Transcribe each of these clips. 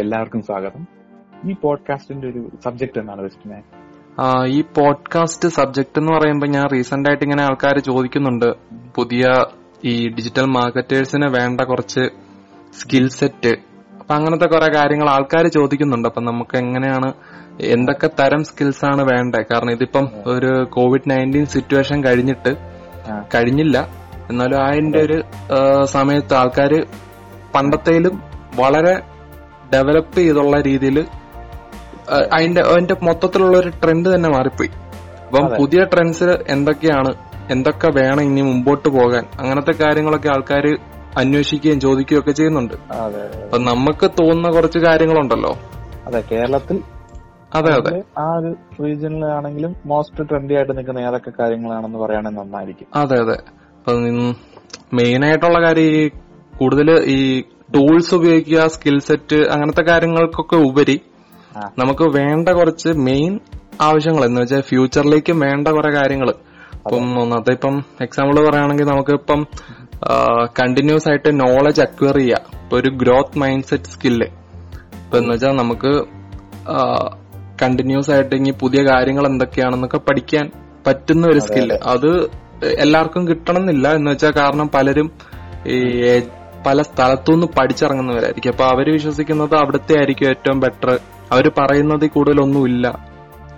എല്ലാവർക്കും സ്വാഗതം. ഈ പോഡ്കാസ്റ്റിന്റെ ഒരു സബ്ജക്ട് എന്നാണ് വെച്ചിട്ടുള്ളത് ഈ പോഡ്കാസ്റ്റ് സബ്ജക്ട് എന്ന് പറയുമ്പോൾ ഞാൻ റീസെന്റ് ആയിട്ട് ഇങ്ങനെ ആൾക്കാർ ചോദിക്കുന്നുണ്ട്. പുതിയ ഈ ഡിജിറ്റൽ മാർക്കറ്റേഴ്സിന് വേണ്ട കുറച്ച് സ്കിൽ സെറ്റ് അപ്പൊ അങ്ങനത്തെ കുറെ കാര്യങ്ങൾ ആൾക്കാർ ചോദിക്കുന്നുണ്ട്. അപ്പൊ നമുക്ക് എങ്ങനെയാണ് എന്തൊക്കെ തരം സ്കിൽസ് ആണ് വേണ്ടത് കാരണം ഇതിപ്പം ഒരു കോവിഡ് നയന്റീൻ സിറ്റുവേഷൻ കഴിഞ്ഞിട്ട് കഴിഞ്ഞില്ല. എന്നാലും അതിന്റെ ഒരു സമയത്ത് ആൾക്കാർ പണ്ടത്തേലും വളരെ ഡെവലപ്പ് ചെയ്തുള്ള രീതിയിൽ അതിന്റെ അതിന്റെ മൊത്തത്തിലുള്ള ഒരു ട്രെൻഡ് തന്നെ മാറിപ്പോയി. അപ്പം പുതിയ ട്രെൻഡ്സ് എന്തൊക്കെയാണ് എന്തൊക്കെ വേണം ഇനി മുമ്പോട്ട് പോകാൻ? അങ്ങനത്തെ കാര്യങ്ങളൊക്കെ ആൾക്കാർ അന്വേഷിക്കുകയും ചോദിക്കുകയും ഒക്കെ ചെയ്യുന്നുണ്ട്. അപ്പൊ നമുക്ക് തോന്നുന്ന കുറച്ച് കാര്യങ്ങളുണ്ടല്ലോ? അതെ കേരളത്തിൽ അതെ അതെ. ആ ഒരു റീജിയനിലാണെങ്കിലും മോസ്റ്റ് ട്രെൻഡി ആയിട്ട് നിൽക്കുന്ന ഏതൊക്കെ കാര്യങ്ങളാണെന്ന് പറയുകയാണെങ്കിൽ നന്നായിരിക്കും. അതെ അതെ. അപ്പൊ മെയിൻ ആയിട്ടുള്ള കാര്യം ഈ കൂടുതൽ ഈ ടൂൾസ് ഉപയോഗിക്കുക സ്കിൽ സെറ്റ് അങ്ങനത്തെ കാര്യങ്ങൾക്കൊക്കെ ഉപരി നമുക്ക് വേണ്ട കുറച്ച് മെയിൻ ആവശ്യങ്ങൾ എന്ന് വെച്ചാൽ ഫ്യൂച്ചറിലേക്കും വേണ്ട കുറെ കാര്യങ്ങൾ ഇപ്പം ഒന്നാമത്തെ ഇപ്പം എക്സാമ്പിൾ പറയുകയാണെങ്കിൽ നമുക്ക് ഇപ്പം കണ്ടിന്യൂസ് ആയിട്ട് നോളജ് അക്വയർ ചെയ്യുക ഇപ്പൊ ഒരു ഗ്രോത്ത് മൈൻഡ് സെറ്റ് സ്കില്ല് ഇപ്പൊ എന്ന് വെച്ചാൽ നമുക്ക് കണ്ടിന്യൂസ് ആയിട്ട് ഇനി പുതിയ കാര്യങ്ങൾ എന്തൊക്കെയാണെന്നൊക്കെ പഠിക്കാൻ പറ്റുന്ന ഒരു സ്കില്ല് അത്. എല്ലാവർക്കും കിട്ടണമെന്നില്ല എന്ന് വെച്ചാൽ കാരണം പലരും ഈ പല സ്ഥലത്തുനിന്ന് പഠിച്ചിറങ്ങുന്നവരായിരിക്കും. അപ്പൊ അവർ വിശ്വസിക്കുന്നത് അവിടുത്തെ ആയിരിക്കും ഏറ്റവും ബെറ്റർ അവർ പറയുന്നതിൽ കൂടുതലൊന്നുമില്ല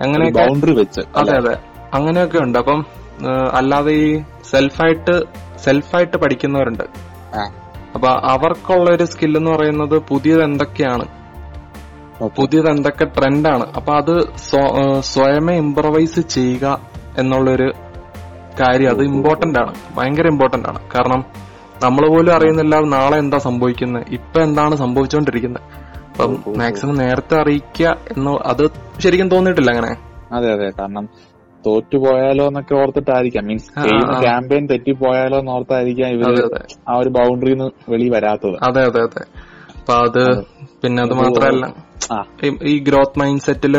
അങ്ങനെ ബൗണ്ടറി വെച്ച് അതെ അതെ. അങ്ങനെയൊക്കെ ഉണ്ട്. അപ്പം അല്ലാതെ ഈ സെൽഫായിട്ട് സെൽഫായിട്ട് പഠിക്കുന്നവരുണ്ട്. അപ്പൊ അവർക്കുള്ള ഒരു സ്കിൽ എന്ന് പറയുന്നത് പുതിയത് എന്തൊക്കെയാണ്. പുതിയത് എന്തൊക്കെ ട്രെൻഡാണ് അപ്പൊ അത് സ്വയമേ ഇംപ്രവൈസ് ചെയ്യുക എന്നുള്ളൊരു കാര്യം അത് ഇമ്പോർട്ടന്റ് ആണ്. ഭയങ്കര ഇമ്പോർട്ടന്റ് ആണ്. കാരണം നമ്മൾ പോലും അറിയുന്നില്ല നാളെ എന്താ സംഭവിക്കുന്നത് ഇപ്പൊ എന്താണ് സംഭവിച്ചുകൊണ്ടിരിക്കുന്നത് അപ്പം. മാക്സിമം നേരത്തെ അറിയിക്കുക എന്ന് അത് ശരിക്കും തോന്നിയിട്ടില്ല അങ്ങനെ. അതെ അതെ. കാരണം തോറ്റുപോയാലോ എന്നൊക്കെ ഓർത്തിട്ടായിരിക്കാം. മീൻസ് ക്യാമ്പയിൻ തെറ്റിപ്പോയാലോ എന്ന് ഓർത്തായിരിക്കാം ഇവർ ആ ഒരു ബൗണ്ടറിന്ന് വെളി വരാത്തത്. അതെ അതെ അതെ. അപ്പൊ അത് പിന്നെ അത് മാത്രല്ല. ഈ ഗ്രോത്ത് മൈൻഡ് സെറ്റിൽ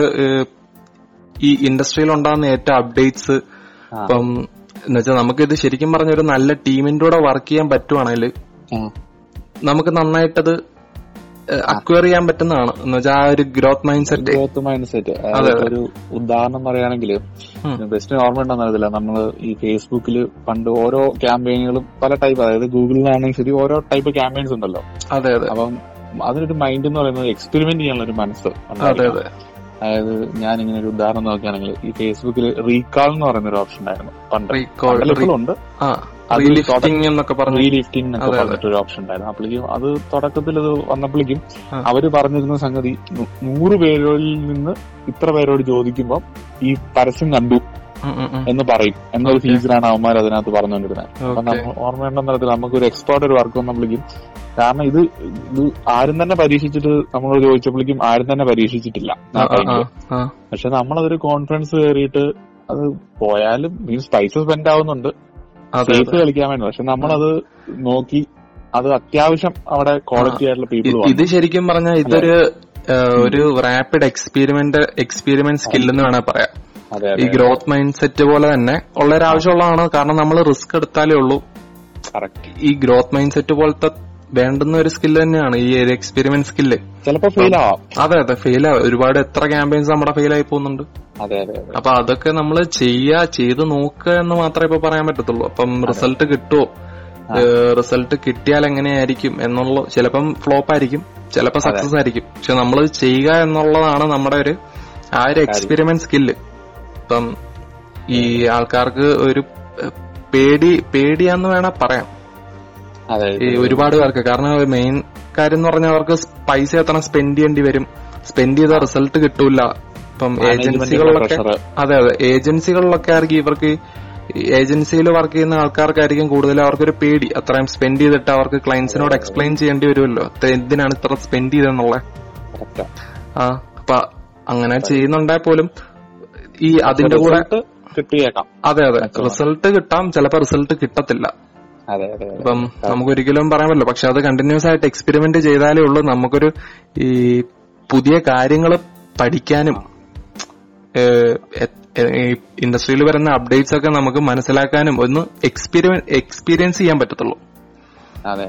ഈ ഇൻഡസ്ട്രിയിൽ ഉണ്ടാകുന്ന ഏറ്റവും അപ്ഡേറ്റ്സ് ഇപ്പം എന്ന് വെച്ചാൽ നമുക്ക് ഇത് ശരിക്കും പറഞ്ഞ ഒരു നല്ല ടീമിന്റെ കൂടെ വർക്ക് ചെയ്യാൻ പറ്റുവാണെങ്കിൽ. നമുക്ക് നന്നായിട്ടത് അക്വയർ ചെയ്യാൻ പറ്റുന്നതാണ്. എന്ന് വെച്ചാൽ ആ ഒരു growth mind set growth mind set ഒരു ഉദാഹരണം പറയുകയാണെങ്കിൽ. ബെസ്റ്റ് ഓർമ്മ ഉണ്ടെന്ന് അറിയത്തില്ല. നമ്മൾ ഈ ഫേസ്ബുക്കിൽ പണ്ട് ഓരോ ക്യാമ്പയിനുകളും പല ടൈപ്പ് അതായത് ഗൂഗിളിലാണെങ്കിൽ ശരി ഓരോ ടൈപ്പ് ക്യാമ്പയിൻസ് ഉണ്ടല്ലോ. അതെ അതെ. അപ്പം അതിനൊരു മൈൻഡ് എന്ന് പറയുന്നത് എക്സ്പെരിമെന്റ് ചെയ്യാനുള്ള ഒരു മനസ്സ് അതെ അതെ. അതായത് ഞാൻ ഇങ്ങനെ ഒരു ഉദാഹരണം നോക്കുകയാണെങ്കിൽ ഈ ഫേസ്ബുക്കിൽ റീകോൾ എന്ന് പറയുന്ന ഒരു ഓപ്ഷൻ ഉണ്ടായിരുന്നു പണ്ട് റീലിഫ്റ്റിംഗ് എന്നൊക്കെ പറഞ്ഞു റീലിഫ്റ്റിംഗ് എന്നൊക്കെ. പറഞ്ഞിട്ട് ഒരു ഓപ്ഷൻ ഉണ്ടായിരുന്നു അപ്പോഴേക്കും അത് തുടക്കത്തിൽ അത് വന്നപ്പോഴേക്കും. അവർ പറഞ്ഞിരുന്ന സംഗതി നൂറ് പേരിൽ നിന്ന് ഇത്ര പേരോട് ചോദിക്കുമ്പോൾ ഈ പരസ്യം കണ്ടു. എന്ന് പറയും എന്നൊരു. ഫീച്ചറാണ് അവന്മാർ അതിനകത്ത് പറഞ്ഞുകൊണ്ടിരുന്നത് അപ്പൊ വേണ്ട നമുക്ക് ഒരു എക്സ്പേർട്ട് ഒരു വർക്ക് വന്നപ്പോഴേക്കും കാരണം ഇത് ഇത് ആരും തന്നെ പരീക്ഷിച്ചിട്ട് നമ്മൾ ചോദിച്ചപ്പോഴേക്കും ആരും തന്നെ പരീക്ഷിച്ചിട്ടില്ല. പക്ഷെ നമ്മളതൊരു കോൺഫിഡൻസ് കയറിയിട്ട് അത് പോയാലും മീൻസ് പൈസ സ്പെൻഡ് ആവുന്നുണ്ട്. സേഫ് കളിക്കാൻ വേണ്ടി. പക്ഷെ നമ്മളത് നോക്കി അത് അത്യാവശ്യം അവിടെ ക്വാളിറ്റി ആയിട്ടുള്ള പീപ്പിൾ ഇത് ശരിക്കും പറഞ്ഞാൽ ഇതൊരു ഒരു റാപ്പിഡ് എക്സ്പീരിമെന്റ് എക്സ്പീരിമെന്റ് സ്കിൽ എന്ന് വേണേ പറയാം. ഈ ഗ്രോത്ത് മൈൻഡ് സെറ്റ് പോലെ തന്നെ ഉള്ള ഒരു ആവശ്യമുള്ളതാണ് കാരണം നമ്മൾ റിസ്ക് എടുത്താലേ ഉള്ളൂ. ഈ ഗ്രോത്ത് മൈൻഡ് സെറ്റ് പോലത്തെ വേണ്ടുന്ന ഒരു സ്കില്ല് തന്നെയാണ് ഈ ഒരു എക്സ്പെരിമെന്റ് സ്കില്ല് ചിലപ്പോ ഫെയിൽ ആവാം. അതെ അതെ ഫെയിൽ ആവാം. ഒരുപാട് എത്ര ക്യാമ്പയിൻസ് നമ്മുടെ ഫെയിൽ ആയി പോകുന്നുണ്ട്. അതെ അതെ അതെ. അപ്പൊ അതൊക്കെ നമ്മൾ ചെയ്യാ ചെയ്ത് നോക്കുക എന്ന് മാത്രമേ ഇപ്പൊ പറയാൻ പറ്റത്തുള്ളൂ. അപ്പം റിസൾട്ട് കിട്ടുമോ റിസൾട്ട് കിട്ടിയാൽ എങ്ങനെയായിരിക്കും എന്നുള്ള ചിലപ്പം ഫ്ലോപ്പ് ആയിരിക്കും ചിലപ്പോ സക്സസ് ആയിരിക്കും. പക്ഷെ നമ്മൾ ചെയ്യുക എന്നുള്ളതാണ് നമ്മുടെ ഒരു ആ ഒരു എക്സ്പെരിമെന്റ് സ്കില്ല് ഇപ്പം ഈ ആൾക്കാർക്ക് ഒരു പേടി പേടിയാന്ന് വേണ പറയാം. ഈ ഒരുപാട് പേർക്ക്. കാരണം മെയിൻ കാര്യം എന്ന് പറഞ്ഞാൽ അവർക്ക് പൈസ എത്ര സ്പെൻഡ് ചെയ്യേണ്ടി വരും. സ്പെൻഡ് ചെയ്ത റിസൾട്ട് കിട്ടൂല. ഇപ്പം ഏജൻസികളിലൊക്കെ അതെ അതെ. ഏജൻസികളിലൊക്കെ ആയിരിക്കും ഇവർക്ക് ഏജൻസിയിൽ വർക്ക് ചെയ്യുന്ന ആൾക്കാർക്കായിരിക്കും കൂടുതൽ അവർക്കൊരു പേടി. അത്രയും സ്പെൻഡ് ചെയ്തിട്ട് അവർക്ക് ക്ലയൻസിനോട് എക്സ്പ്ലെയിൻ ചെയ്യേണ്ടി വരുമല്ലോ. എന്തിനാണ് ഇത്ര സ്പെൻഡ് ചെയ്തെന്നുള്ളത് ആ. അപ്പൊ അങ്ങനെ ചെയ്യുന്നുണ്ടായ പോലും ഈ അതിന്റെ കൂടെ അതെ അതെ. റിസൾട്ട് കിട്ടാം. ചിലപ്പോ റിസൾട്ട് കിട്ടത്തില്ല. അതെ. നമുക്ക് ഒരിക്കലും പറയാൻ പറ്റില്ല പക്ഷെ അത് കണ്ടിന്യൂസ് ആയിട്ട് എക്സ്പെരിമെന്റ് ചെയ്താലേ ഉള്ളൂ. നമുക്കൊരു ഈ പുതിയ കാര്യങ്ങൾ പഠിക്കാനും ഇൻഡസ്ട്രിയിൽ വരുന്ന അപ്ഡേറ്റ്സ് ഒക്കെ നമുക്ക് മനസ്സിലാക്കാനും ഒന്ന് എക്സ്പീരിയൻസ് എക്സ്പീരിയൻസ് ചെയ്യാൻ പറ്റത്തുള്ളൂ. അതെ.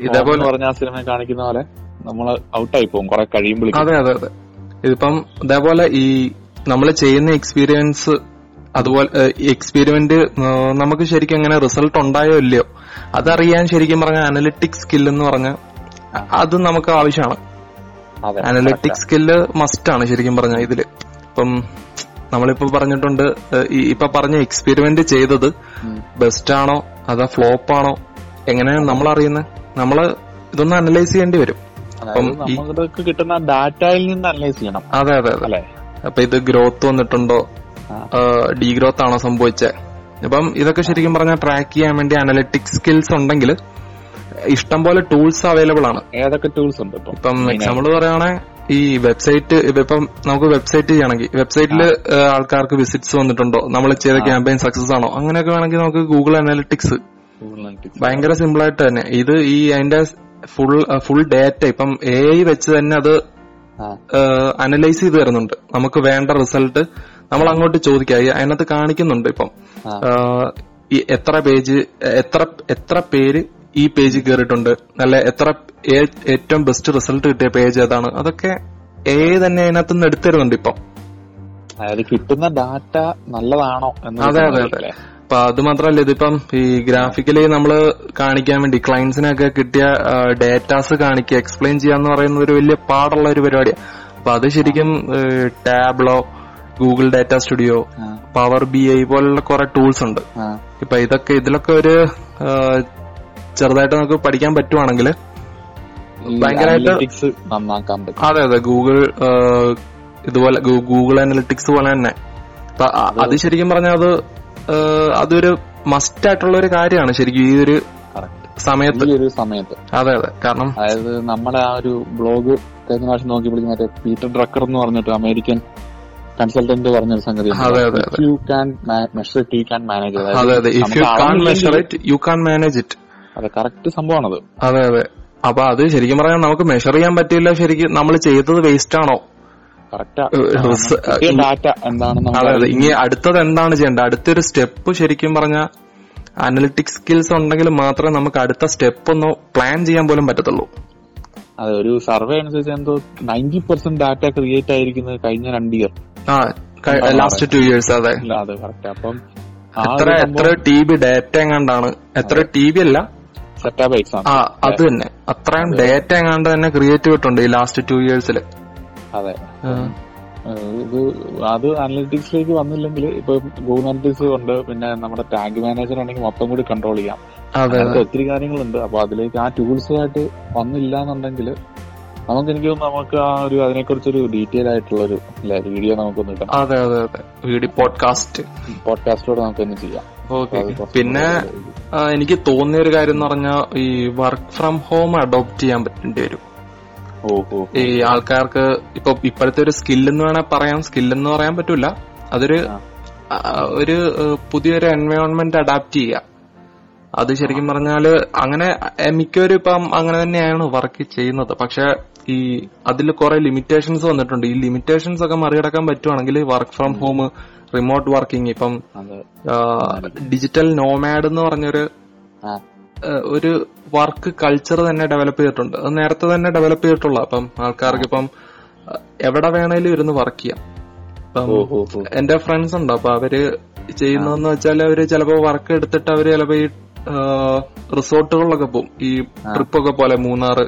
ഇതേപോലെ പറഞ്ഞ ആ സിനിമ കാണിക്കുന്ന പോലെ നമ്മൾ ഔട്ടായി പോകും കുറെ കഴിയുമ്പോൾ അതെ അതെ അതെ. ഇതിപ്പം ഇതേപോലെ ഈ നമ്മൾ ചെയ്യുന്ന എക്സ്പീരിയൻസ് അതുപോലെ എക്സ്പെരിമെന്റ് നമുക്ക് ശരിക്കും അങ്ങനെ റിസൾട്ട് ഉണ്ടായോ ഇല്ലയോ? അതറിയാൻ ശരിക്കും പറഞ്ഞ അനലിറ്റിക് സ്കിൽ എന്ന് പറഞ്ഞ അത് നമുക്ക് ആവശ്യമാണ്. അനലിറ്റിക് സ്കില്ല് മസ്റ്റ് ആണ് ശരിക്കും പറഞ്ഞ ഇതിൽ. ഇപ്പം നമ്മളിപ്പോ പറഞ്ഞിട്ടുണ്ട് ഇപ്പൊ പറഞ്ഞ എക്സ്പെരിമെന്റ് ചെയ്തത് ബെസ്റ്റ് ആണോ അതാ ഫ്ലോപ്പ് ആണോ? എങ്ങനെയാണ് നമ്മൾ അറിയുന്നത്? നമ്മൾ ഇതൊന്ന് അനലൈസ് ചെയ്യേണ്ടി വരും. കിട്ടുന്ന ഡാറ്റയിൽ നിന്ന് അനലൈസ് ചെയ്യണം. അതെ അതെ അതെ. അപ്പൊ ഇത് ഗ്രോത്ത് വന്നിട്ടുണ്ടോ. ഡീഗ്രോത്ത് ആണോ സംഭവിച്ചത് അപ്പം ഇതൊക്കെ ശരിക്കും പറഞ്ഞാൽ ട്രാക്ക് ചെയ്യാൻ വേണ്ടി അനലിറ്റിക് സ്കിൽസ് ഉണ്ടെങ്കിൽ ഇഷ്ടം പോലെ ടൂൾസ് അവൈലബിൾ ആണ്. ഏതൊക്കെ ടൂൾസ് ഉണ്ട് ഇപ്പം? എക്സാമ്പിൾ പറയുകയാണെങ്കിൽ ഈ വെബ്സൈറ്റ് ഇപ്പം നമുക്ക് വെബ്സൈറ്റ് ചെയ്യണമെങ്കിൽ വെബ്സൈറ്റിൽ ആൾക്കാർക്ക് വിസിറ്റ്സ് വന്നിട്ടുണ്ടോ? നമ്മൾ ചെയ്ത ക്യാമ്പയിൻ സക്സസ് ആണോ? അങ്ങനെയൊക്കെ വേണമെങ്കിൽ നമുക്ക് ഗൂഗിൾ അനാലിറ്റിക്സ്. ഭയങ്കര സിമ്പിൾ ആയിട്ട് തന്നെ. ഇത് ഈ അതിന്റെ ഫുൾ ഫുൾ ഡേറ്റ ഇപ്പം എ വെച്ച് തന്നെ അത് അനലൈസ് ചെയ്ത് തരുന്നുണ്ട്. നമുക്ക് വേണ്ട റിസൾട്ട് നമ്മൾ അങ്ങോട്ട് ചോദിക്കുക അതിനകത്ത് കാണിക്കുന്നുണ്ട് ഇപ്പം. ഈ എത്ര പേജ് എത്ര എത്ര പേര് ഈ പേജ് കയറിയിട്ടുണ്ട് നല്ല എത്ര ഏറ്റവും ബെസ്റ്റ് റിസൾട്ട് കിട്ടിയ പേജ് ഏതാണ്? അതൊക്കെ എ തന്നെ അതിനകത്ത് നിന്ന് എടുത്തരുന്നുണ്ട് ഇപ്പം. അതായത് കിട്ടുന്ന ഡാറ്റ നല്ലതാണോ അതെ അതെ അതെ. അപ്പൊ അത് മാത്രല്ല ഇതിപ്പം ഈ ഗ്രാഫിക്കലി നമ്മൾ കാണിക്കാൻ വേണ്ടി ക്ലയൻസിനൊക്കെ കിട്ടിയ ഡേറ്റാസ് കാണിക്കുക എക്സ്പ്ലെയിൻ ചെയ്യാന്ന് പറയുന്നത് ഒരു വലിയ പാടുള്ള ഒരു പരിപാടിയാണ് അപ്പൊ അത് ശരിക്കും Tableau Google Data Studio Power B I പോലുള്ള കുറെ ടൂൾസ് ഉണ്ട്. ഇപ്പൊ ഇതൊക്കെ ഇതിലൊക്കെ ഒരു ചെറുതായിട്ട് നമുക്ക് പഠിക്കാൻ പറ്റുവാണെങ്കിൽ ഭയങ്കരമായിട്ട് അതെ അതെ ഗൂഗിൾ ഇതുപോലെ ഗൂഗിൾ അനലിറ്റിക്സ് പോലെ തന്നെ. അത് ശരിക്കും പറഞ്ഞാൽ അത് അതൊരു മസ്റ്റ് ആയിട്ടുള്ള ഒരു കാര്യമാണ് ശരിക്കും ഈ ഒരു സമയത്ത്. ഈ ഒരു സമയത്ത്. അതെ അതെ കാരണം അതായത് നമ്മുടെ ആ ഒരു ബ്ലോഗ് കഴിഞ്ഞ പ്രാവശ്യം നോക്കി മറ്റേ പീറ്റർ ഡ്രക്കർ എന്ന് പറഞ്ഞിട്ട് അമേരിക്കൻ കൺസൾട്ടന്റ് പറഞ്ഞൊരു സംഗതി. യു കാൻ മെഷർ മാനേജ് അതെ അതെ. If you can measure it you can manage it അതെ കറക്റ്റ് സംഭവമാണത്. അതെ അതെ. അപ്പൊ അത് ശരിക്കും പറയാൻ നമുക്ക് മെഷർ ചെയ്യാൻ പറ്റില്ല ശരിക്കും നമ്മൾ ചെയ്തത് വേസ്റ്റ് ആണോ? അതെ അതെ. ഇനി അടുത്തത് എന്താണ് ചെയ്യേണ്ടത്? അടുത്തൊരു സ്റ്റെപ്പ് ശരിക്കും പറഞ്ഞ അനലിറ്റിക് സ്കിൽസ് ഉണ്ടെങ്കിൽ മാത്രമേ നമുക്ക് അടുത്ത സ്റ്റെപ്പ് ഒന്ന് പ്ലാൻ ചെയ്യാൻ പോലും പറ്റത്തുള്ളൂ. അതെ ഒരു സർവേ അനുസരിച്ച് എന്തോ നയന്റി പെർസെന്റ് ഡാറ്റ ക്രിയേറ്റ് ആയിരിക്കുന്നത് കഴിഞ്ഞ രണ്ട് ഇയർ ആ ലാസ്റ്റ് ടു ഇയേഴ്സ് അതെ. അതെ കറക്റ്റ് അപ്പം എത്ര എത്ര ടി ബി ഡേറ്റ എങ്ങാണ്ടാണ്? എത്ര ടി ബി അല്ല? ആ അത് തന്നെ. അത്രയും ഡേറ്റ എങ്ങാണ്ട് തന്നെ ക്രിയേറ്റ് ചെയ്തിട്ടുണ്ട് ഈ ലാസ്റ്റ് ടു ഇയേഴ്സിൽ അതെ. ഇത് അത് അനലിറ്റിക്സിലേക്ക് വന്നില്ലെങ്കിൽ ഇപ്പൊ ഗൂഗിൾ അനലിറ്റിക്സ് ഉണ്ട് പിന്നെ നമ്മുടെ ടാഗ് മാനേജർ ഉണ്ടെങ്കിൽ മൊത്തം കൂടി കൺട്രോൾ ചെയ്യാം. ഒത്തിരി കാര്യങ്ങളുണ്ട്. അപ്പൊ അതിലേക്ക് ആ ടൂൾസ് ആയിട്ട് വന്നില്ല എന്നുണ്ടെങ്കിൽ നമുക്ക് എനിക്ക് തോന്നുന്നു നമുക്ക് ആ ഒരു അതിനെക്കുറിച്ചൊരു ഡീറ്റെയിൽ ആയിട്ടുള്ള ഒരു വീഡിയോ നമുക്കൊന്ന് ഇടാം. അതെ അതെ അതെ. വീഡിയോ പോഡ്കാസ്റ്റ് പോഡ്കാസ്റ്റോടെ നമുക്കൊന്ന് ചെയ്യാം. ഓക്കെ പിന്നെ എനിക്ക് തോന്നിയ ഒരു കാര്യം എന്ന് പറഞ്ഞാൽ ഈ വർക്ക് ഫ്രം ഹോം അഡോപ്റ്റ് ചെയ്യാൻ പറ്റേണ്ടി വരും. ഈ ആൾക്കാർക്ക് ഇപ്പൊ ഇപ്പോഴത്തെ ഒരു സ്കില്ലെന്ന് വേണേ പറയാം. സ്കില്ലെന്ന് പറയാൻ പറ്റൂല. അതൊരു ഒരു പുതിയൊരു എൻവയോൺമെന്റ് അഡാപ്റ്റ് ചെയ്യുക അത് ശരിക്കും പറഞ്ഞാൽ അങ്ങനെ മിക്കവരും ഇപ്പം അങ്ങനെ തന്നെയാണ് വർക്ക് ചെയ്യുന്നത്. പക്ഷെ ഈ അതിൽ കുറെ ലിമിറ്റേഷൻസ് വന്നിട്ടുണ്ട്. ഈ ലിമിറ്റേഷൻസ് ഒക്കെ മറികടക്കാൻ പറ്റുവാണെങ്കിൽ work from home remote working ഇപ്പം ഡിജിറ്റൽ നോമാഡ് എന്ന് പറഞ്ഞൊരു ഒരു വർക്ക് കൾച്ചർ തന്നെ ഡെവലപ്പ് ചെയ്തിട്ടുണ്ട്. അത് നേരത്തെ തന്നെ ഡെവലപ്പ് ചെയ്തിട്ടുള്ള. അപ്പം ആൾക്കാർക്ക് ഇപ്പം എവിടെ വേണേലും ഇരുന്ന് വർക്ക് ചെയ്യാം. ഇപ്പം എന്റെ ഫ്രണ്ട്സ് ഉണ്ട്. അപ്പൊ അവർ ചെയ്യുന്നതെന്ന് വെച്ചാൽ അവർ ചിലപ്പോ വർക്ക് എടുത്തിട്ട് അവർ ചിലപ്പോ ഈ റിസോർട്ടുകളിലൊക്കെ പോകും ഈ ട്രിപ്പൊക്കെ പോലെ മൂന്നാറ്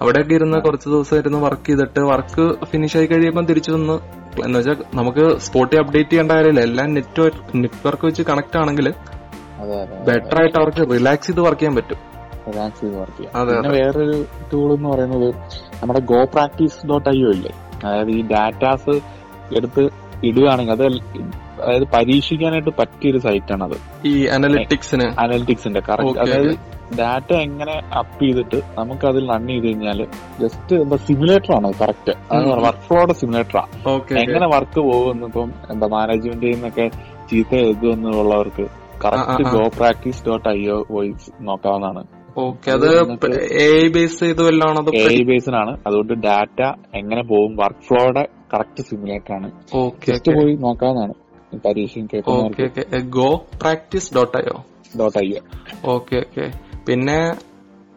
അവിടെയൊക്കെ ഇരുന്ന് കുറച്ച് ദിവസം ഇരുന്ന് വർക്ക് ചെയ്തിട്ട് വർക്ക് ഫിനിഷ് ആയി കഴിയുമ്പോൾ തിരിച്ചു വന്ന് എന്ന് വെച്ചാൽ നമുക്ക് സ്പോട്ടി അപ്ഡേറ്റ് ചെയ്യേണ്ട കാര്യമില്ല. എല്ലാം നെറ്റ്വർക്ക് നെറ്റ്വർക്ക് വെച്ച് കണക്ട് ആണെങ്കിൽ ബെറ്റർ ആയിട്ട് അവർക്ക് റിലാക്സ് ചെയ്ത് വർക്ക് ചെയ്യാൻ പറ്റും. റിലാക്സ് ചെയ്ത് വർക്ക് ചെയ്യാം. പിന്നെ വേറൊരു ടൂൾ എന്ന് പറയുന്നത് നമ്മുടെ ഗോ പ്രാക്ടീസ് ഡോട്ട് ഐ ഇല്ലേ? അതായത് ഈ ഡാറ്റാസ് എടുത്ത് ഇടുകയാണെങ്കിൽ അത് അതായത് പരീക്ഷിക്കാനായിട്ട് പറ്റിയൊരു സൈറ്റാണ് അത് ഈ അനലിറ്റിക്സിന് അനലിറ്റിക്സിന്റെ കറക്റ്റ് അതായത് ഡാറ്റ എങ്ങനെ അപ്പ് ചെയ്തിട്ട് നമുക്ക് അതിൽ റൺ ചെയ്ത് കഴിഞ്ഞാൽ ജസ്റ്റ് എന്താ സിമുലേറ്റർ ആണ് കറക്റ്റ് വർക്ക് ഫ്ലോയുടെ സിമുലേറ്ററാണ് എങ്ങനെ വർക്ക് പോകുമെന്ന് ഇപ്പം എന്താ മാനേജ്മെന്റ് നിന്നൊക്കെ ചീത്ത എഴുതുമെന്നുള്ളവർക്ക് correct. Go practice dot I O voice നോക്കാവുന്നതാണ്. ഓക്കെ അത് എ ബേസ് ചെയ്ത് വല്ലാണ് അത് എ ബേസിനാണ് അതുകൊണ്ട് ഡാറ്റ എങ്ങനെ പോകും വർക്ക് ഫ്ലോയുടെ കറക്റ്റ് സിമുലേറ്റർ ആണ് ജസ്റ്റ് പോയി നോക്കാവുന്നതാണ് okay go practice dot dot I okay okay. പിന്നെ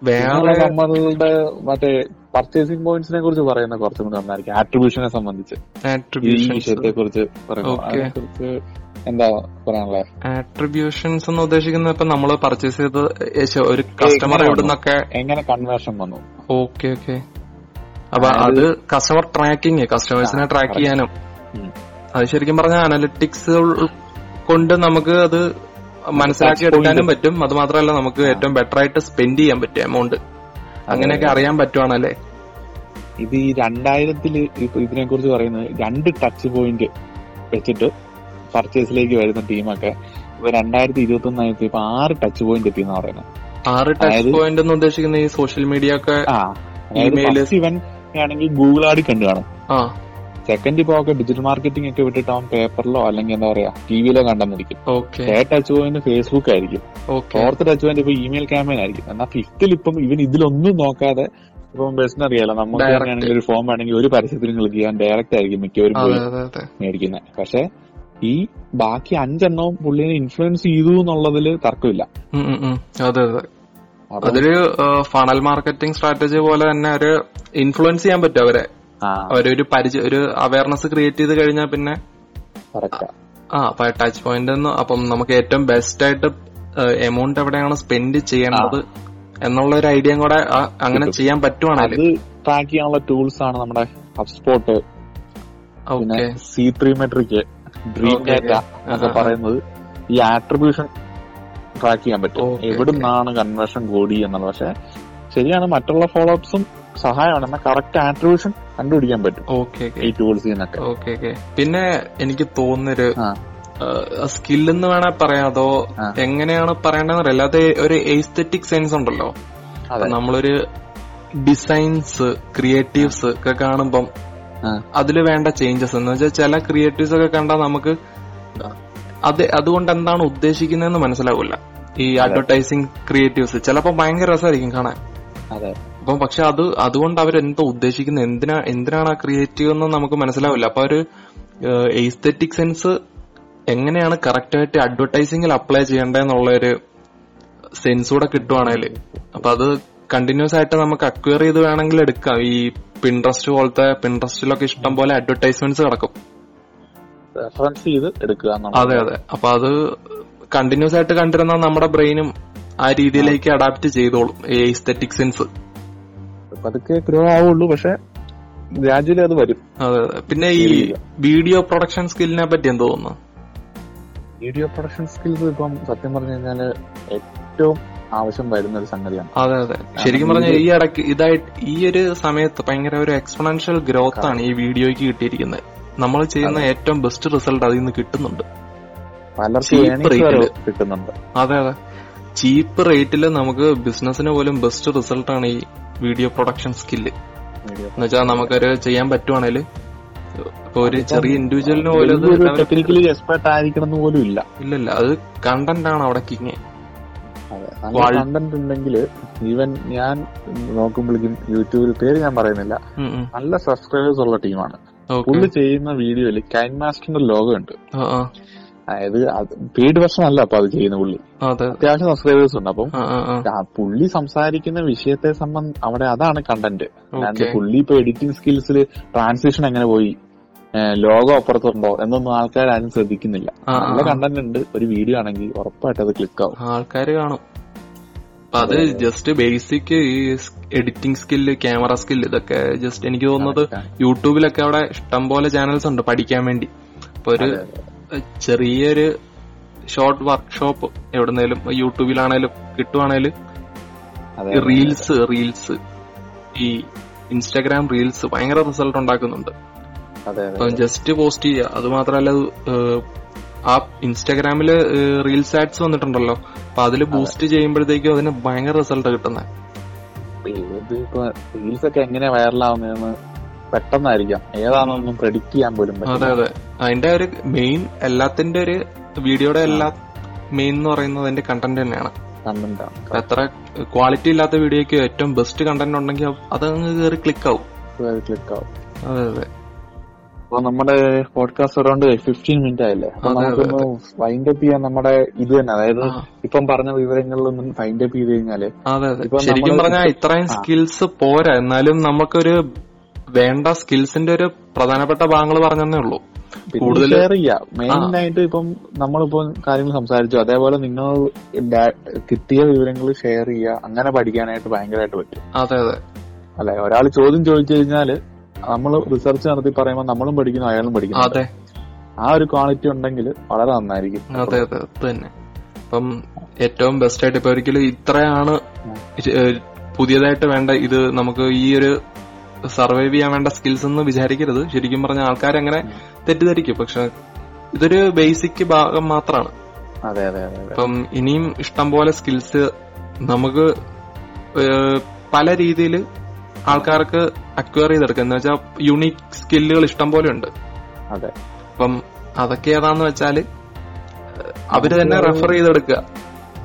വേറെ നമ്മളുടെ മറ്റേ പർച്ചേസിംഗ് പോയിന്റ്സിനെ കുറിച്ച് പറയുന്ന കുറച്ചും കൂടി നന്നായിരിക്കും ആട്രിബ്യൂഷനെ സംബന്ധിച്ച്. വിഷയത്തെ കുറിച്ച് എന്താ പറയാനുള്ളത്? ആട്രിബ്യൂഷൻസ് എന്ന് ഉദ്ദേശിക്കുന്നത് ഇപ്പൊ നമ്മൾ പർച്ചേസ് ചെയ്ത് ഒരു കസ്റ്റമർ എവിടെ നിന്നൊക്കെ എങ്ങനെ കൺവേർഷൻ വന്നു? Okay okay. അപ്പൊ അത് കസ്റ്റമർ ട്രാക്കിങ് കസ്റ്റമേഴ്സിനെ ട്രാക്ക്. ചെയ്യാനും. അത് ശരിക്കും പറഞ്ഞാൽ അനലിറ്റിക്സ് കൊണ്ട് നമുക്ക് അത് മനസ്സിലാക്കി എടുക്കാനും പറ്റും. അത് മാത്രമല്ല നമുക്ക് ഏറ്റവും ബെറ്റർ ആയിട്ട് സ്പെൻഡ് ചെയ്യാൻ പറ്റും എമൗണ്ട് അങ്ങനെയൊക്കെ അറിയാൻ പറ്റുവാണല്ലേ? ഇത് ഈ രണ്ടായിരത്തിൽ ഇതിനെ കുറിച്ച് പറയുന്നത് രണ്ട് ടച്ച് പോയിന്റ് വെച്ചിട്ട് പർച്ചേസിലേക്ക് വരുന്ന ടീമൊക്കെ ഇപ്പൊ രണ്ടായിരത്തി ഇരുപത്തി ഒന്നായിരത്തി ഇപ്പൊ ആറ് ടച്ച് പോയിന്റ് എത്തി എന്ന് പറയുന്നത്. ആറ് ടച്ച് പോയിന്റ് എന്ന് ഉദ്ദേശിക്കുന്ന ഈ സോഷ്യൽ മീഡിയ ഒക്കെ. ഇവൻ ആണെങ്കിൽ ഗൂഗിൾ ആടി കണ്ടു കാണും. സെക്കൻഡ് ഇപ്പൊ ഒക്കെ ഡിജിറ്റൽ മാർക്കറ്റിംഗ് ഒക്കെ വിട്ടിട്ട് അവൻ പേപ്പറിലോ അല്ലെങ്കിൽ എന്താ പറയാ ടിവിയിലോ കണ്ടെന്നിരിക്കും തേർഡ് ടച്ച് പോയിന്റ് ഫേസ്ബുക്ക് ആയിരിക്കും. ഫോർത്ത് ടച്ച് പോയിന്റ് ഇപ്പൊ ഇമെയിൽ ക്യാമ്പയിൻ ആയിരിക്കും. എന്നാൽ ഫിഫ്തിൽ ഇപ്പം ഇവൻ ഇതിലൊന്നും നോക്കാതെ ഇപ്പം ബസ്സിന് അറിയാലോ നമുക്ക്. ഒരു ഫോം ആണെങ്കിൽ ഒരു പരസ്യത്തിൽ ക്ലിക്ക് ചെയ്യാൻ ഡയറക്റ്റ് ആയിരിക്കും മിക്കവരും മേടിക്കുന്നത് പക്ഷെ ഈ ബാക്കി അഞ്ചെണ്ണവും പുള്ളിനെ ഇൻഫ്ലുവൻസ് ചെയ്തു എന്നുള്ളതിൽ തർക്കമില്ല. അതെ അതെ. അതൊരു ഫണൽ മാർക്കറ്റിംഗ് സ്ട്രാറ്റജി പോലെ തന്നെ ഒരു ഇൻഫ്ലുവൻസ് ചെയ്യാൻ പറ്റും അവരെ. അവരൊരു പരിചയ ഒരു അവയർനെസ് ക്രിയേറ്റ് ചെയ്ത് കഴിഞ്ഞാൽ പിന്നെ ആ. അപ്പൊ ടച്ച് പോയിന്റ് അപ്പം നമുക്ക് ഏറ്റവും ബെസ്റ്റ് ആയിട്ട് എമൗണ്ട് എവിടെയാണ് സ്പെൻഡ് ചെയ്യേണ്ടത് എന്നുള്ള ഒരു ഐഡിയ കൂടെ അങ്ങനെ ചെയ്യാൻ പറ്റുവാണെങ്കിൽ. ട്രാക്ക് ചെയ്യാനുള്ള ടൂൾസ് ആണ് നമ്മുടെ HubSpot C three metric dream data. എന്നൊക്കെ. പറയുന്നത്. ഈ ആട്രിബ്യൂഷൻ ട്രാക്ക് ചെയ്യാൻ പറ്റും. എവിടെ നിന്നാണ് കൺവേർഷൻ കൂടി എന്നുള്ളത്. പക്ഷെ ശരിയാണ് മറ്റുള്ള ഫോളോ അപ്സും സഹായമാണ്. എന്നാൽ കറക്റ്റ് ആട്രിബ്യൂഷൻ കണ്ടുപിടിക്കാൻ പറ്റും. ഈ ടൂൾസ് ഓക്കെ ഓക്കെ പിന്നെ എനിക്ക് തോന്നുന്നൊരു സ്കില്ലെന്ന് വേണേ പറയാം. അതോ. എങ്ങനെയാണ് പറയേണ്ടതെന്ന് അറിയില്ല. അത് ഒരു എസ്തെറ്റിക് സെൻസ് ഉണ്ടല്ലോ. നമ്മളൊരു ഡിസൈൻസ് ക്രിയേറ്റീവ്സ് ഒക്കെ കാണുമ്പം. അതിൽ വേണ്ട ചേഞ്ചസ് എന്ന് വെച്ചാൽ ചില ക്രിയേറ്റീവ്സ് ഒക്കെ കണ്ടാൽ നമുക്ക് അത് അതുകൊണ്ട് എന്താണ് ഉദ്ദേശിക്കുന്നതെന്ന് മനസ്സിലാവില്ല. ഈ അഡ്വർടൈസിങ് ക്രിയേറ്റീവ്സ് ചിലപ്പോ ഭയങ്കര രസമായിരിക്കും കാണാൻ. അപ്പം പക്ഷെ അത് അതുകൊണ്ട് എന്തോ ഉദ്ദേശിക്കുന്നത്? എന്തിനാ എന്തിനാണ് ആ ക്രിയേറ്റീവ് എന്ന് നമുക്ക് മനസ്സിലാവില്ല. അപ്പൊ ഒരു എയ്സ്തെറ്റിക് സെൻസ് എങ്ങനെയാണ് കറക്റ്റ് ആയിട്ട് അഡ്വർടൈസിംഗിൽ അപ്ലൈ ചെയ്യേണ്ടതെന്നുള്ള ഒരു സെൻസ് കൂടെ കിട്ടുവാണെങ്കിൽ അപ്പൊ അത് കണ്ടിന്യൂസ് ആയിട്ട് നമുക്ക് അക്വയർ ചെയ്ത് വേണമെങ്കിൽ എടുക്കാം. ഈ പിൻട്രസ്റ്റ് പോലത്തെ പിൻട്രസ്റ്റിലൊക്കെ ഇഷ്ടം പോലെ അഡ്വർടൈസ്മെന്റ്സ് കിടക്കും. റെഫറൻസ് ചെയ്ത് എടുക്കുക അതെ അതെ. അപ്പൊ അത് കണ്ടിന്യൂസ് ആയിട്ട് കണ്ടിരുന്ന നമ്മുടെ ബ്രെയിനും ആ രീതിയിലേക്ക് അഡാപ്റ്റ് ചെയ്തോളും. എസ്തെറ്റിക് സെൻസ് പതുക്കെ ഗ്രോ ആവുള്ളൂ പക്ഷെ ഗ്രാജുവലി അത് വരും. അതെ അതെ. പിന്നെ ഈ വീഡിയോ പ്രൊഡക്ഷൻ സ്കില്ലിനെ പറ്റി എന്ത് തോന്നുന്നു? വീഡിയോ പ്രൊഡക്ഷൻ സ്കിൽസ് ഇപ്പം സത്യം പറഞ്ഞു കഴിഞ്ഞാൽ ഏറ്റവും ആവശ്യം വരുന്ന ഒരു സംഗതിയാണ്. അതെ അതെ. ശരിക്കും പറഞ്ഞാൽ ഈ ഇടയ്ക്ക് ഇതായിട്ട് ഈ ഒരു സമയത്ത് ഭയങ്കര ഒരു എക്സ്പൊണൻഷ്യൽ ഗ്രോത്ത് ആണ് ഈ വീഡിയോയ്ക്ക് കിട്ടിയിരിക്കുന്നത്. നമ്മൾ ചെയ്യുന്ന ഏറ്റവും ബെസ്റ്റ് റിസൾട്ട് അതിൽ നിന്ന് കിട്ടുന്നുണ്ട്. ൽ. കിട്ടുന്നുണ്ട്. അതെ അതെ. ചീപ്പ് റേറ്റിൽ നമുക്ക് ബിസിനസിന് പോലും ബെസ്റ്റ് റിസൾട്ട് ആണ് ഈ വീഡിയോ പ്രൊഡക്ഷൻ സ്കില്ല് വീഡിയോ എന്ന് വെച്ചാൽ നമുക്കൊരു ചെയ്യാൻ പറ്റുവാണെങ്കിൽ ഇപ്പൊ ഒരു ചെറിയ ഇൻഡിവിജ്വലിന് പോലും ടെക്നിക്കലി എക്സ്പെർട്ട് ആയിരിക്കണം എന്ന് പോലും ഇല്ല. ഇല്ലല്ല അത് കണ്ടന്റ് ആണ് അവിടെ കിങ് കണ്ടന്റ് ഉണ്ടെങ്കിൽ ഈവൻ ഞാൻ നോക്കുമ്പോഴേക്കും യൂട്യൂബിൽ പേര് ഞാൻ പറയുന്നില്ല. നല്ല സബ്സ്ക്രൈബേഴ്സ് ഉള്ള ടീമാണ് പുള്ളി ചെയ്യുന്ന വീഡിയോയിൽ കൈൻ മാസ്റ്ററിന്റെ ലോഗോ ഉണ്ട്. അതായത് പെയ്ഡ് വെർഷൻ അല്ല അപ്പൊ അത് ചെയ്യുന്ന പുള്ളി. അതെ. അത്യാവശ്യം സബ്സ്ക്രൈബേഴ്സ് ഉണ്ട്. അപ്പം പുള്ളി സംസാരിക്കുന്ന വിഷയത്തെ സംബന്ധം അവിടെ അതാണ് കണ്ടന്റ്. പുള്ളി ഇപ്പൊ എഡിറ്റിംഗ് സ്കിൽസിൽ ട്രാൻസ്ലേഷൻ എങ്ങനെ പോയി? ലോഗോ അപ്പുറത്തുണ്ടോ? എന്നൊന്നും ആൾക്കാർ ആരും ശ്രദ്ധിക്കുന്നില്ല. നല്ല കണ്ടന്റ് ഉണ്ട്. ഒരു വീഡിയോ ആണെങ്കിൽ ഉറപ്പായിട്ട് അത് ക്ലിക്ക് ആവും. ആൾക്കാർ കാണും. അപ്പൊ അത് ജസ്റ്റ് ബേസിക് ഈ എഡിറ്റിംഗ് സ്കില്ല് ക്യാമറ സ്കില്ല് ഇതൊക്കെ ജസ്റ്റ് എനിക്ക് തോന്നുന്നത് യൂട്യൂബിലൊക്കെ അവിടെ ഇഷ്ടംപോലെ ചാനൽസ് ഉണ്ട് പഠിക്കാൻ വേണ്ടി. അപ്പൊ ഒരു ചെറിയൊരു ഷോർട്ട് വർക്ക്ഷോപ്പ് എവിടെന്നേലും യൂട്യൂബിലാണേലും കിട്ടുവാണേലും റീൽസ് റീൽസ് ഈ ഇൻസ്റ്റാഗ്രാം റീൽസ് ഭയങ്കര റിസൾട്ട് ഉണ്ടാക്കുന്നുണ്ട്. ജസ്റ്റ് പോസ്റ്റ് ചെയ്യുക. അത് മാത്രല്ല ആ ഇൻസ്റ്റാഗ്രാമിൽ റീൽസ് ആഡ്സ് വന്നിട്ടുണ്ടല്ലോ. അപ്പൊ അതിൽ ബൂസ്റ്റ് ചെയ്യുമ്പോഴത്തേക്കും അതിന് ഭയങ്കര റിസൾട്ട് കിട്ടുന്നത് റീൽസ് ഒക്കെ എങ്ങനെ വൈറലാവുന്നതെന്ന് പെട്ടെന്നായിരിക്കാം. ഏതാണെന്നൊന്നും പ്രെഡിക്റ്റ് ചെയ്യാൻ പോലും അതെ അതെ. അതിന്റെ ഒരു മെയിൻ എല്ലാത്തിന്റെ ഒരു വീഡിയോയുടെ എല്ലാ മെയിൻ എന്ന് പറയുന്നത് അതിന്റെ കണ്ടന്റ് തന്നെയാണ്. എത്ര ക്വാളിറ്റി ഇല്ലാത്ത വീഡിയോക്ക് ഏറ്റവും ബെസ്റ്റ് കണ്ടന്റ് ഉണ്ടെങ്കിൽ അതങ്ങ് കയറി ക്ലിക്ക് ആവും. ക്ലിക്ക് ആവും. അതെ അതെ. അപ്പൊ നമ്മുടെ പോഡ്കാസ്റ്റ് അറൗണ്ട് ഫിഫ്റ്റീൻ മിനിറ്റ് ആയില്ലേ? അപ്പൊ നമുക്കൊന്ന് വൈൻഡ് അപ്പ് ചെയ്യാൻ നമ്മുടെ ഇത് തന്നെ അതായത്. ഇപ്പം പറഞ്ഞ വിവരങ്ങളിലൊന്നും ഫൈൻഡ് അപ്പ് ചെയ്ത് കഴിഞ്ഞാൽ ശരിക്കും പറഞ്ഞാൽ ഇത്രയും സ്കിൽസ് പോരാ. എന്നാലും നമുക്കൊരു വേണ്ട സ്കിൽസിന്റെ ഒരു പ്രധാനപ്പെട്ട ഭാഗങ്ങൾ പറഞ്ഞതേ ഉള്ളൂ. കൂടുതൽ ഷെയർ ചെയ്യാം. മെയിൻ ആയിട്ട് ഇപ്പം നമ്മളിപ്പോ കാര്യങ്ങൾ സംസാരിച്ചു. അതേപോലെ നിങ്ങൾ കിട്ടിയ വിവരങ്ങൾ ഷെയർ ചെയ്യുക അങ്ങനെ പഠിക്കാനായിട്ട് ഭയങ്കരമായിട്ട് പറ്റും. അതെ അതെ. അല്ലെ? ഒരാൾ ചോദ്യം ചോദിച്ചു കഴിഞ്ഞാൽ നമ്മൾ റിസർച്ച് നടത്തി പറയുമ്പോൾ നമ്മളും പഠിക്കുന്നു അയാളും പഠിക്കുന്നു. അതെ. ആ ഒരു ക്വാളിറ്റി ഉണ്ടെങ്കിൽ വളരെ നന്നായിരിക്കും. അതെ അതെ അത് തന്നെ. അപ്പം ഏറ്റവും ബെസ്റ്റ് ആയിട്ട് ഇപ്പൊ ഒരിക്കലും ഇത്രയാണ് പുതിയതായിട്ട് വേണ്ട ഇത് നമുക്ക് ഈ ഒരു സർവൈവ് ചെയ്യാൻ വേണ്ട സ്കിൽസ് എന്ന് വിചാരിക്കരുത്. ശരിക്കും പറഞ്ഞ ആൾക്കാർ അങ്ങനെ തെറ്റിദ്ധരിക്കും. പക്ഷെ ഇതൊരു ബേസിക് ഭാഗം മാത്രമാണ് അതെ അതെ അതെ അതെ. അപ്പം ഇനിയും ഇഷ്ടം പോലെ സ്കിൽസ് നമുക്ക് പല രീതിയിൽ ആൾക്കാർക്ക് അക്വയർ ചെയ്തെടുക്കുക എന്ന് വെച്ചാൽ യുണീക് സ്കില്ലുകൾ ഇഷ്ടം പോലെ ഉണ്ട്. അതെ. അപ്പം അതൊക്കെ ഏതാന്ന് വെച്ചാൽ അവർ തന്നെ റെഫർ ചെയ്തെടുക്കുക.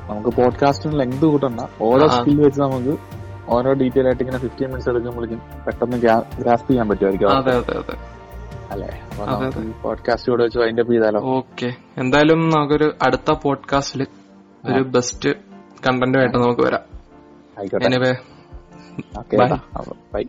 നമുക്ക് പോഡ്കാസ്റ്റിന് ലെങ്ത് കൂട്ടണ്ട. ഓരോ. സ്കിൽ വെച്ച് നമുക്ക് ഓരോ ഡീറ്റെയിൽ ആയിട്ട് ഇങ്ങനെ ഫിഫ്റ്റീൻ മിനിറ്റ്സ് എടുക്കുമ്പോഴേക്കും പെട്ടെന്ന് ഗ്രാസ്പ് ചെയ്യാൻ പറ്റുമായിരിക്കും അതെ അതെ അതെ. അല്ലെ? പോഡ്കാസ്റ്റ് കൂടെ വെച്ച് ചെയ്താലോ? ഓക്കെ. എന്തായാലും നമുക്കൊരു അടുത്ത പോഡ്കാസ്റ്റിൽ ഒരു ബെസ്റ്റ് കണ്ടന്റുമായിട്ട് നമുക്ക് വരാം. ആയിക്കോട്ടെ. Anyway okay Bye. ബൈ